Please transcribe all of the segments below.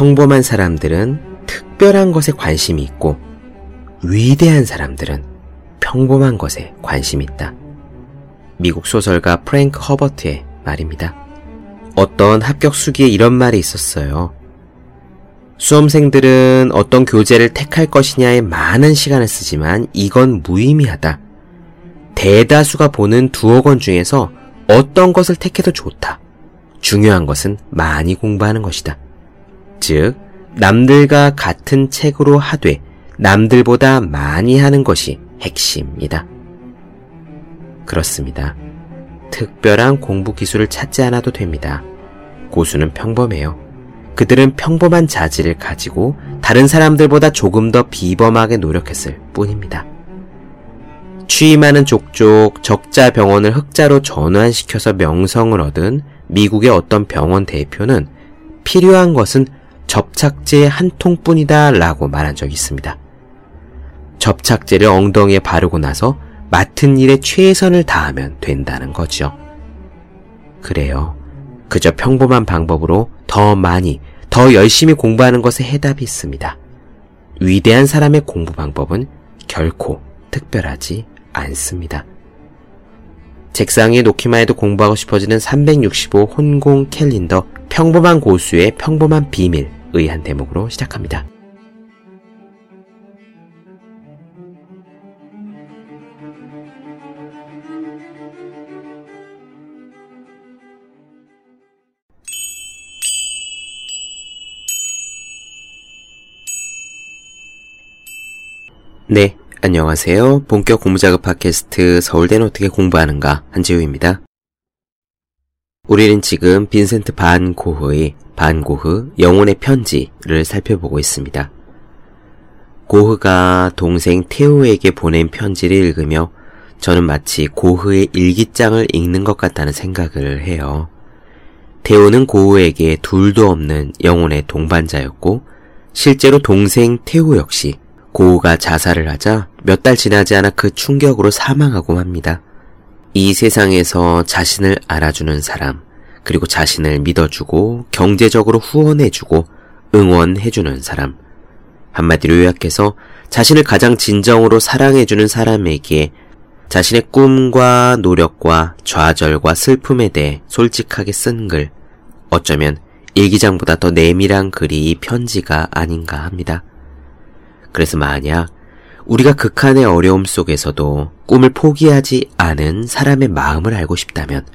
평범한 사람들은 특별한 것에 관심이 있고 위대한 사람들은 평범한 것에 관심이 있다. 미국 소설가 프랭크 허버트의 말입니다. 어떤 합격 수기에 이런 말이 있었어요. 수험생들은 어떤 교재를 택할 것이냐에 많은 시간을 쓰지만 이건 무의미하다. 대다수가 보는 두억 원 중에서 어떤 것을 택해도 좋다. 중요한 것은 많이 공부하는 것이다. 즉, 남들과 같은 책으로 하되 남들보다 많이 하는 것이 핵심이다. 그렇습니다. 특별한 공부 기술을 찾지 않아도 됩니다. 고수는 평범해요. 그들은 평범한 자질을 가지고 다른 사람들보다 조금 더 비범하게 노력했을 뿐입니다. 취임하는 족족 적자 병원을 흑자로 전환시켜서 명성을 얻은 미국의 어떤 병원 대표는 필요한 것은 접착제 한 통뿐이다 라고 말한 적이 있습니다. 접착제를 엉덩이에 바르고 나서 맡은 일에 최선을 다하면 된다는 거죠. 그래요. 그저 평범한 방법으로 더 많이, 더 열심히 공부하는 것에 해답이 있습니다. 위대한 사람의 공부 방법은 결코 특별하지 않습니다. 책상에 놓기만 해도 공부하고 싶어지는 365 혼공 캘린더 평범한 고수의 평범한 비밀 의한 대목으로 시작합니다. 네, 안녕하세요. 본격 공부작업 팟캐스트 서울대는 어떻게 공부하는가 한지우입니다. 우리는 지금 빈센트 반 고흐의 반 고흐 영혼의 편지를 살펴보고 있습니다. 고흐가 동생 테오에게 보낸 편지를 읽으며 저는 마치 고흐의 일기장을 읽는 것 같다는 생각을 해요. 테오는 고흐에게 둘도 없는 영혼의 동반자였고 실제로 동생 테오 역시 고우가 자살을 하자 몇 달 지나지 않아 그 충격으로 사망하고 맙니다. 이 세상에서 자신을 알아주는 사람, 그리고 자신을 믿어주고 경제적으로 후원해주고 응원해주는 사람. 한마디로 요약해서 자신을 가장 진정으로 사랑해주는 사람에게 자신의 꿈과 노력과 좌절과 슬픔에 대해 솔직하게 쓴 글, 어쩌면 일기장보다 더 내밀한 글이 이 편지가 아닌가 합니다. 그래서 만약 우리가 극한의 어려움 속에서도 꿈을 포기하지 않은 사람의 마음을 알고 싶다면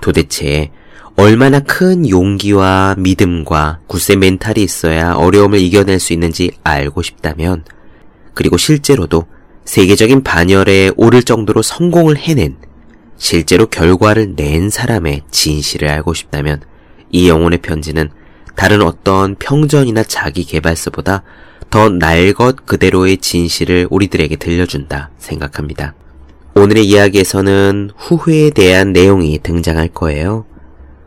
도대체 얼마나 큰 용기와 믿음과 굳세 멘탈이 있어야 어려움을 이겨낼 수 있는지 알고 싶다면 그리고 실제로도 세계적인 반열에 오를 정도로 성공을 해낸 실제로 결과를 낸 사람의 진실을 알고 싶다면 이 영혼의 편지는 다른 어떤 평전이나 자기 개발서보다 더 날 것 그대로의 진실을 우리들에게 들려준다 생각합니다. 오늘의 이야기에서는 후회에 대한 내용이 등장할 거예요.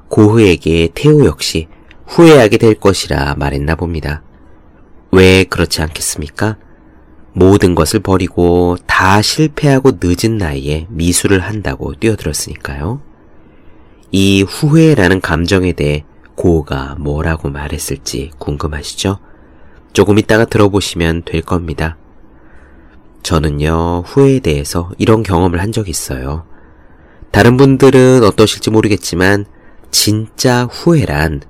고흐에게 태호 역시 후회하게 될 것이라 말했나 봅니다. 왜 그렇지 않겠습니까? 모든 것을 버리고 다 실패하고 늦은 나이에 미술을 한다고 뛰어들었으니까요. 이 후회라는 감정에 대해 고흐가 뭐라고 말했을지 궁금하시죠? 조금 있다가 들어보시면 될 겁니다. 저는요, 후회에 대해서 이런 경험을 한 적이 있어요. 다른 분들은 어떠실지 모르겠지만, 진짜 후회란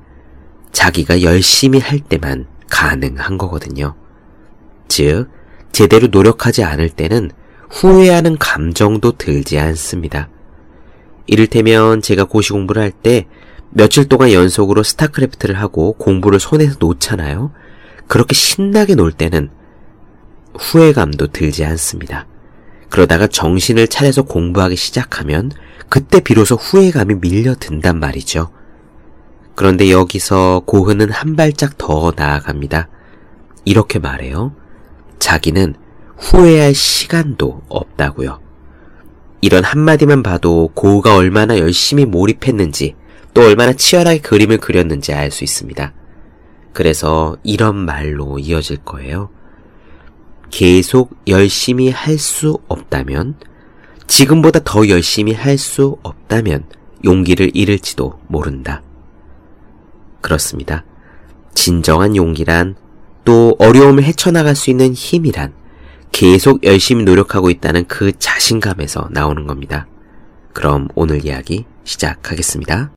자기가 열심히 할 때만 가능한 거거든요. 즉, 제대로 노력하지 않을 때는 후회하는 감정도 들지 않습니다. 이를테면 제가 고시 공부를 할 때 며칠 동안 연속으로 스타크래프트를 하고 공부를 손에서 놓잖아요. 그렇게 신나게 놀 때는 후회감도 들지 않습니다. 그러다가 정신을 차려서 공부하기 시작하면 그때 비로소 후회감이 밀려든단 말이죠. 그런데 여기서 고흐는 한 발짝 더 나아갑니다. 이렇게 말해요. 자기는 후회할 시간도 없다고요. 이런 한마디만 봐도 고흐가 얼마나 열심히 몰입했는지 또 얼마나 치열하게 그림을 그렸는지 알 수 있습니다. 그래서 이런 말로 이어질 거예요. 계속 열심히 할 수 없다면, 지금보다 더 열심히 할 수 없다면 용기를 잃을지도 모른다. 그렇습니다. 진정한 용기란 또 어려움을 헤쳐나갈 수 있는 힘이란 계속 열심히 노력하고 있다는 그 자신감에서 나오는 겁니다. 그럼 오늘 이야기 시작하겠습니다.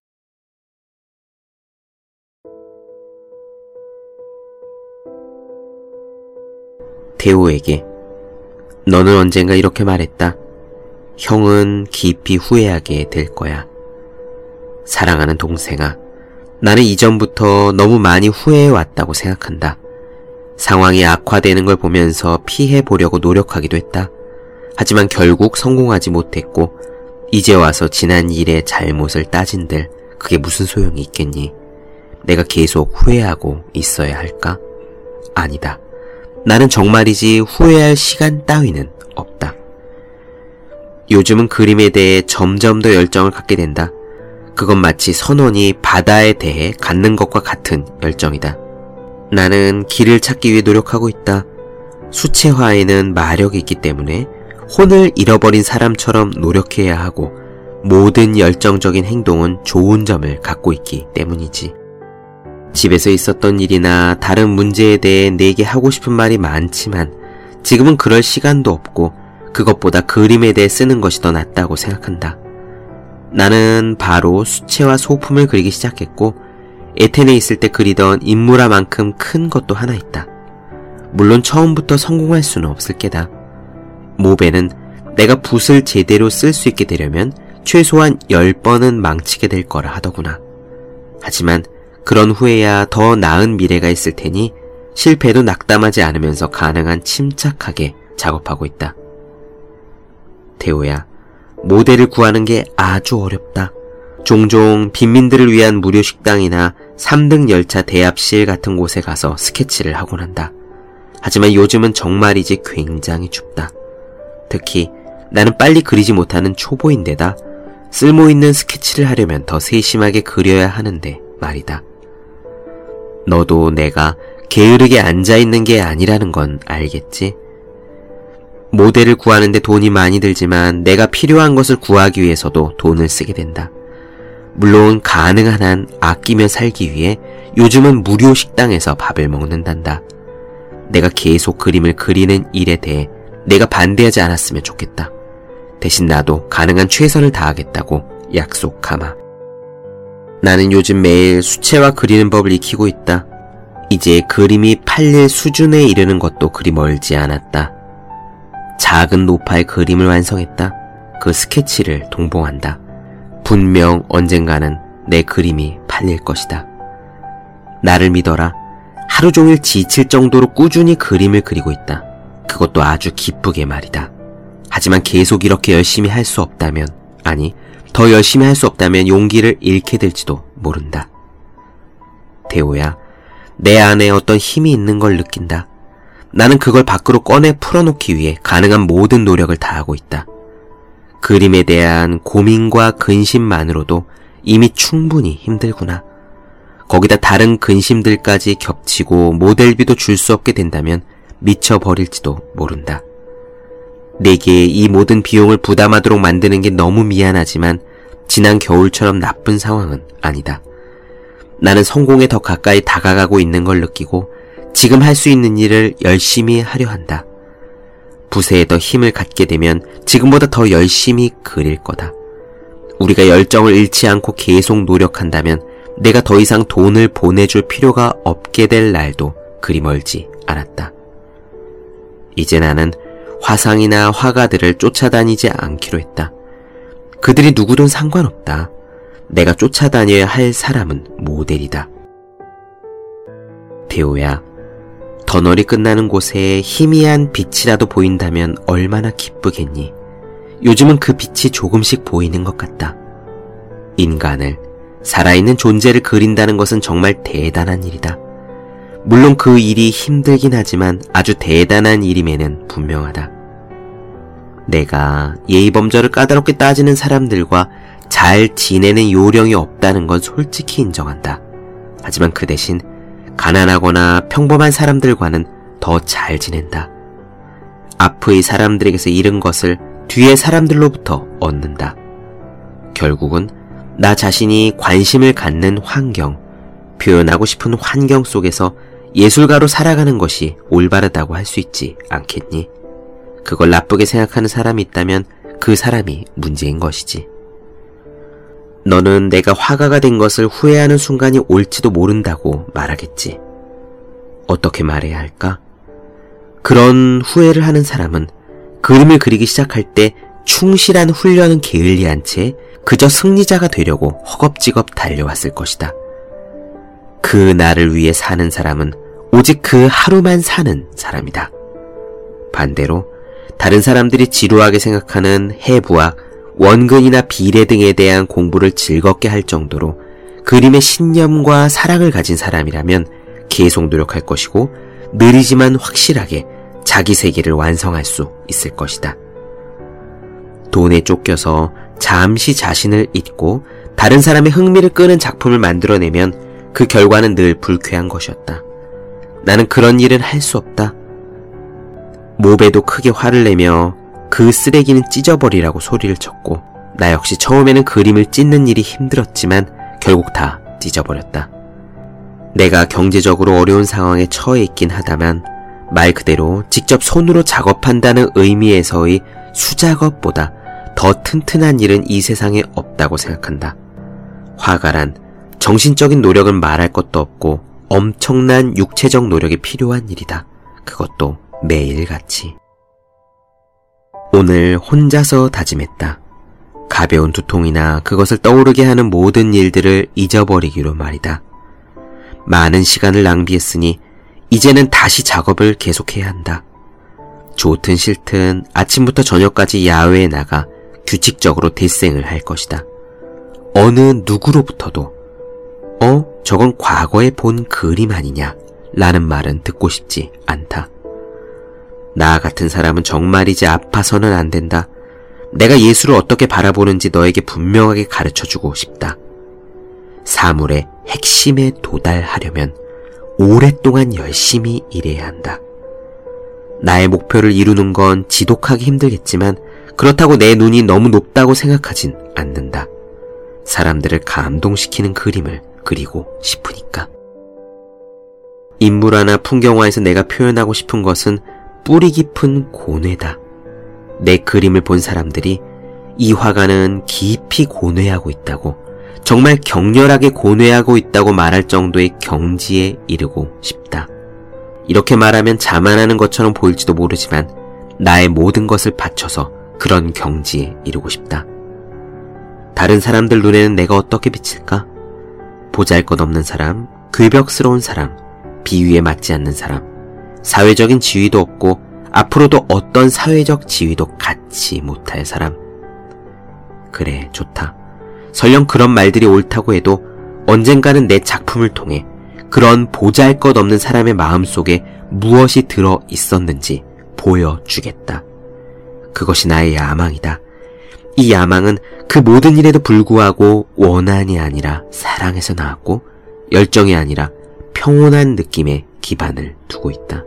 대우에게 너는 언젠가 이렇게 말했다. 형은 깊이 후회하게 될 거야. 사랑하는 동생아, 나는 이전부터 너무 많이 후회해왔다고 생각한다. 상황이 악화되는 걸 보면서 피해 보려고 노력하기도 했다. 하지만 결국 성공하지 못했고, 이제 와서 지난 일의 잘못을 따진들 그게 무슨 소용이 있겠니? 내가 계속 후회하고 있어야 할까? 아니다. 나는 정말이지 후회할 시간 따위는 없다. 요즘은 그림에 대해 점점 더 열정을 갖게 된다. 그건 마치 선원이 바다에 대해 갖는 것과 같은 열정이다. 나는 길을 찾기 위해 노력하고 있다. 수채화에는 마력이 있기 때문에 혼을 잃어버린 사람처럼 노력해야 하고 모든 열정적인 행동은 좋은 점을 갖고 있기 때문이지. 집에서 있었던 일이나 다른 문제에 대해 내게 하고 싶은 말이 많지만 지금은 그럴 시간도 없고 그것보다 그림에 대해 쓰는 것이 더 낫다고 생각한다. 나는 바로 수채화 소품을 그리기 시작했고 에텐에 있을 때 그리던 인물화만큼 큰 것도 하나 있다. 물론 처음부터 성공할 수는 없을 게다. 모베는 내가 붓을 제대로 쓸 수 있게 되려면 최소한 10번은 망치게 될 거라 하더구나. 하지만 그런 후에야 더 나은 미래가 있을 테니 실패도 낙담하지 않으면서 가능한 침착하게 작업하고 있다. 태호야, 모델을 구하는 게 아주 어렵다. 종종 빈민들을 위한 무료 식당이나 3등 열차 대합실 같은 곳에 가서 스케치를 하곤 한다. 하지만 요즘은 정말이지 굉장히 춥다. 특히 나는 빨리 그리지 못하는 초보인데다 쓸모있는 스케치를 하려면 더 세심하게 그려야 하는데 말이다. 너도 내가 게으르게 앉아있는 게 아니라는 건 알겠지? 모델을 구하는데 돈이 많이 들지만 내가 필요한 것을 구하기 위해서도 돈을 쓰게 된다. 물론 가능한 한 아끼며 살기 위해 요즘은 무료 식당에서 밥을 먹는단다. 내가 계속 그림을 그리는 일에 대해 내가 반대하지 않았으면 좋겠다. 대신 나도 가능한 최선을 다하겠다고 약속하마. 나는 요즘 매일 수채화 그리는 법을 익히고 있다. 이제 그림이 팔릴 수준에 이르는 것도 그리 멀지 않았다. 작은 노파의 그림을 완성했다. 그 스케치를 동봉한다. 분명 언젠가는 내 그림이 팔릴 것이다. 나를 믿어라. 하루 종일 지칠 정도로 꾸준히 그림을 그리고 있다. 그것도 아주 기쁘게 말이다. 하지만 계속 이렇게 열심히 할 수 없다면, 아니, 더 열심히 할 수 없다면 용기를 잃게 될지도 모른다. 대호야, 내 안에 어떤 힘이 있는 걸 느낀다. 나는 그걸 밖으로 꺼내 풀어놓기 위해 가능한 모든 노력을 다하고 있다. 그림에 대한 고민과 근심만으로도 이미 충분히 힘들구나. 거기다 다른 근심들까지 겹치고 모델비도 줄 수 없게 된다면 미쳐버릴지도 모른다. 내게 이 모든 비용을 부담하도록 만드는 게 너무 미안하지만 지난 겨울처럼 나쁜 상황은 아니다. 나는 성공에 더 가까이 다가가고 있는 걸 느끼고 지금 할 수 있는 일을 열심히 하려 한다. 부세에 더 힘을 갖게 되면 지금보다 더 열심히 그릴 거다. 우리가 열정을 잃지 않고 계속 노력한다면 내가 더 이상 돈을 보내줄 필요가 없게 될 날도 그리 멀지 않았다. 이제 나는 화상이나 화가들을 쫓아다니지 않기로 했다. 그들이 누구든 상관없다. 내가 쫓아다녀야 할 사람은 모델이다. 대호야, 터널이 끝나는 곳에 희미한 빛이라도 보인다면 얼마나 기쁘겠니? 요즘은 그 빛이 조금씩 보이는 것 같다. 인간을, 살아있는 존재를 그린다는 것은 정말 대단한 일이다. 물론 그 일이 힘들긴 하지만 아주 대단한 일임에는 분명하다. 내가 예의범절을 까다롭게 따지는 사람들과 잘 지내는 요령이 없다는 건 솔직히 인정한다. 하지만 그 대신 가난하거나 평범한 사람들과는 더 잘 지낸다. 앞의 사람들에게서 잃은 것을 뒤의 사람들로부터 얻는다. 결국은 나 자신이 관심을 갖는 환경, 표현하고 싶은 환경 속에서 예술가로 살아가는 것이 올바르다고 할 수 있지 않겠니? 그걸 나쁘게 생각하는 사람이 있다면 그 사람이 문제인 것이지. 너는 내가 화가가 된 것을 후회하는 순간이 올지도 모른다고 말하겠지. 어떻게 말해야 할까? 그런 후회를 하는 사람은 그림을 그리기 시작할 때 충실한 훈련은 게을리한 채 그저 승리자가 되려고 허겁지겁 달려왔을 것이다. 그 나를 위해 사는 사람은 오직 그 하루만 사는 사람이다. 반대로 다른 사람들이 지루하게 생각하는 해부학, 원근이나 비례 등에 대한 공부를 즐겁게 할 정도로 그림의 신념과 사랑을 가진 사람이라면 계속 노력할 것이고 느리지만 확실하게 자기 세계를 완성할 수 있을 것이다. 돈에 쫓겨서 잠시 자신을 잊고 다른 사람의 흥미를 끄는 작품을 만들어내면 그 결과는 늘 불쾌한 것이었다. 나는 그런 일은 할 수 없다. 모베도 크게 화를 내며 그 쓰레기는 찢어버리라고 소리를 쳤고 나 역시 처음에는 그림을 찢는 일이 힘들었지만 결국 다 찢어버렸다. 내가 경제적으로 어려운 상황에 처해 있긴 하다만 말 그대로 직접 손으로 작업한다는 의미에서의 수작업보다 더 튼튼한 일은 이 세상에 없다고 생각한다. 화가란 정신적인 노력은 말할 것도 없고 엄청난 육체적 노력이 필요한 일이다. 그것도 매일같이. 오늘 혼자서 다짐했다. 가벼운 두통이나 그것을 떠오르게 하는 모든 일들을 잊어버리기로 말이다. 많은 시간을 낭비했으니 이제는 다시 작업을 계속해야 한다. 좋든 싫든 아침부터 저녁까지 야외에 나가 규칙적으로 대생을 할 것이다. 어느 누구로부터도 어? 저건 과거에 본 그림 아니냐? 라는 말은 듣고 싶지 않다. 나 같은 사람은 정말이지 아파서는 안 된다. 내가 예술을 어떻게 바라보는지 너에게 분명하게 가르쳐 주고 싶다. 사물의 핵심에 도달하려면 오랫동안 열심히 일해야 한다. 나의 목표를 이루는 건 지독하기 힘들겠지만 그렇다고 내 눈이 너무 높다고 생각하진 않는다. 사람들을 감동시키는 그림을 그리고 싶으니까. 인물화나 풍경화에서 내가 표현하고 싶은 것은 뿌리 깊은 고뇌다. 내 그림을 본 사람들이 이 화가는 깊이 고뇌하고 있다고, 정말 격렬하게 고뇌하고 있다고 말할 정도의 경지에 이르고 싶다. 이렇게 말하면 자만하는 것처럼 보일지도 모르지만 나의 모든 것을 바쳐서 그런 경지에 이르고 싶다. 다른 사람들 눈에는 내가 어떻게 비칠까? 보잘 것 없는 사람, 괴벽스러운 사람, 비위에 맞지 않는 사람, 사회적인 지위도 없고 앞으로도 어떤 사회적 지위도 갖지 못할 사람. 그래, 좋다. 설령 그런 말들이 옳다고 해도 언젠가는 내 작품을 통해 그런 보잘 것 없는 사람의 마음 속에 무엇이 들어 있었는지 보여주겠다. 그것이 나의 야망이다. 이 야망은 그 모든 일에도 불구하고 원한이 아니라 사랑에서 나왔고 열정이 아니라 평온한 느낌의 기반을 두고 있다.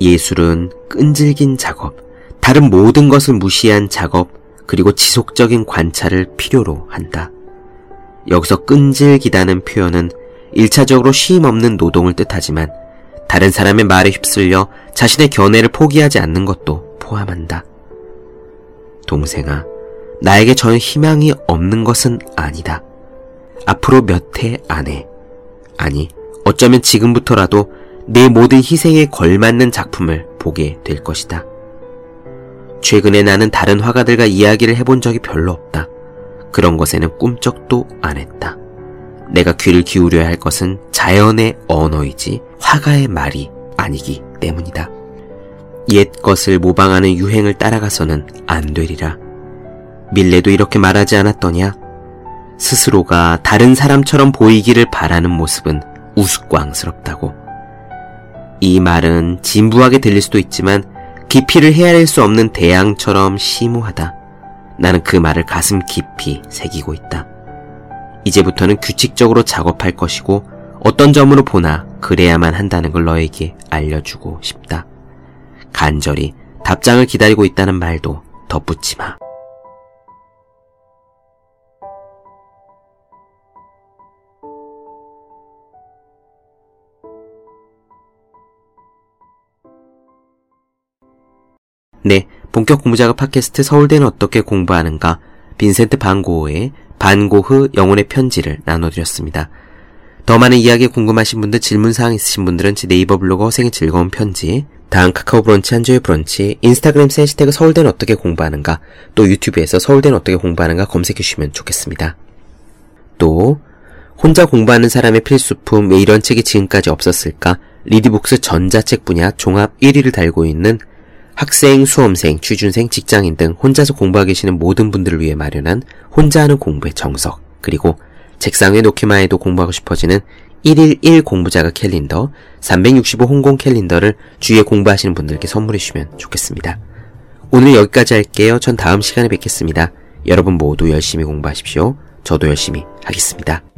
예술은 끈질긴 작업, 다른 모든 것을 무시한 작업, 그리고 지속적인 관찰을 필요로 한다. 여기서 끈질기다는 표현은 1차적으로 쉼 없는 노동을 뜻하지만 다른 사람의 말에 휩쓸려 자신의 견해를 포기하지 않는 것도 포함한다. 동생아, 나에게 전혀 희망이 없는 것은 아니다. 앞으로 몇 해 안에, 아니, 어쩌면 지금부터라도 내 모든 희생에 걸맞는 작품을 보게 될 것이다. 최근에 나는 다른 화가들과 이야기를 해본 적이 별로 없다. 그런 것에는 꿈쩍도 안 했다. 내가 귀를 기울여야 할 것은 자연의 언어이지 화가의 말이 아니기 때문이다. 옛 것을 모방하는 유행을 따라가서는 안 되리라. 밀레도 이렇게 말하지 않았더냐? 스스로가 다른 사람처럼 보이기를 바라는 모습은 우스꽝스럽다고. 이 말은 진부하게 들릴 수도 있지만 깊이를 헤아릴 수 없는 대양처럼 심오하다. 나는 그 말을 가슴 깊이 새기고 있다. 이제부터는 규칙적으로 작업할 것이고 어떤 점으로 보나 그래야만 한다는 걸 너에게 알려주고 싶다. 간절히 답장을 기다리고 있다는 말도 덧붙지 마. 네, 본격 공부작업 팟캐스트 서울대는 어떻게 공부하는가 빈센트 반고흐의 반고흐 영혼의 편지를 나눠드렸습니다. 더 많은 이야기에 궁금하신 분들, 질문사항 있으신 분들은 제 네이버 블로그 허생의 즐거운 편지 다음 카카오 브런치 한주의 브런치 인스타그램 세시태그 서울대는 어떻게 공부하는가 또 유튜브에서 서울대는 어떻게 공부하는가 검색해 주시면 좋겠습니다. 또 혼자 공부하는 사람의 필수품 왜 이런 책이 지금까지 없었을까 리디북스 전자책 분야 종합 1위를 달고 있는 학생, 수험생, 취준생, 직장인 등 혼자서 공부하고 계시는 모든 분들을 위해 마련한 혼자 하는 공부의 정석, 그리고 책상 에 놓기만 해도 공부하고 싶어지는 1일 1 공부자가 캘린더, 365 홍콩 캘린더를 주위에 공부하시는 분들께 선물해 주시면 좋겠습니다. 오늘 여기까지 할게요. 전 다음 시간에 뵙겠습니다. 여러분 모두 열심히 공부하십시오. 저도 열심히 하겠습니다.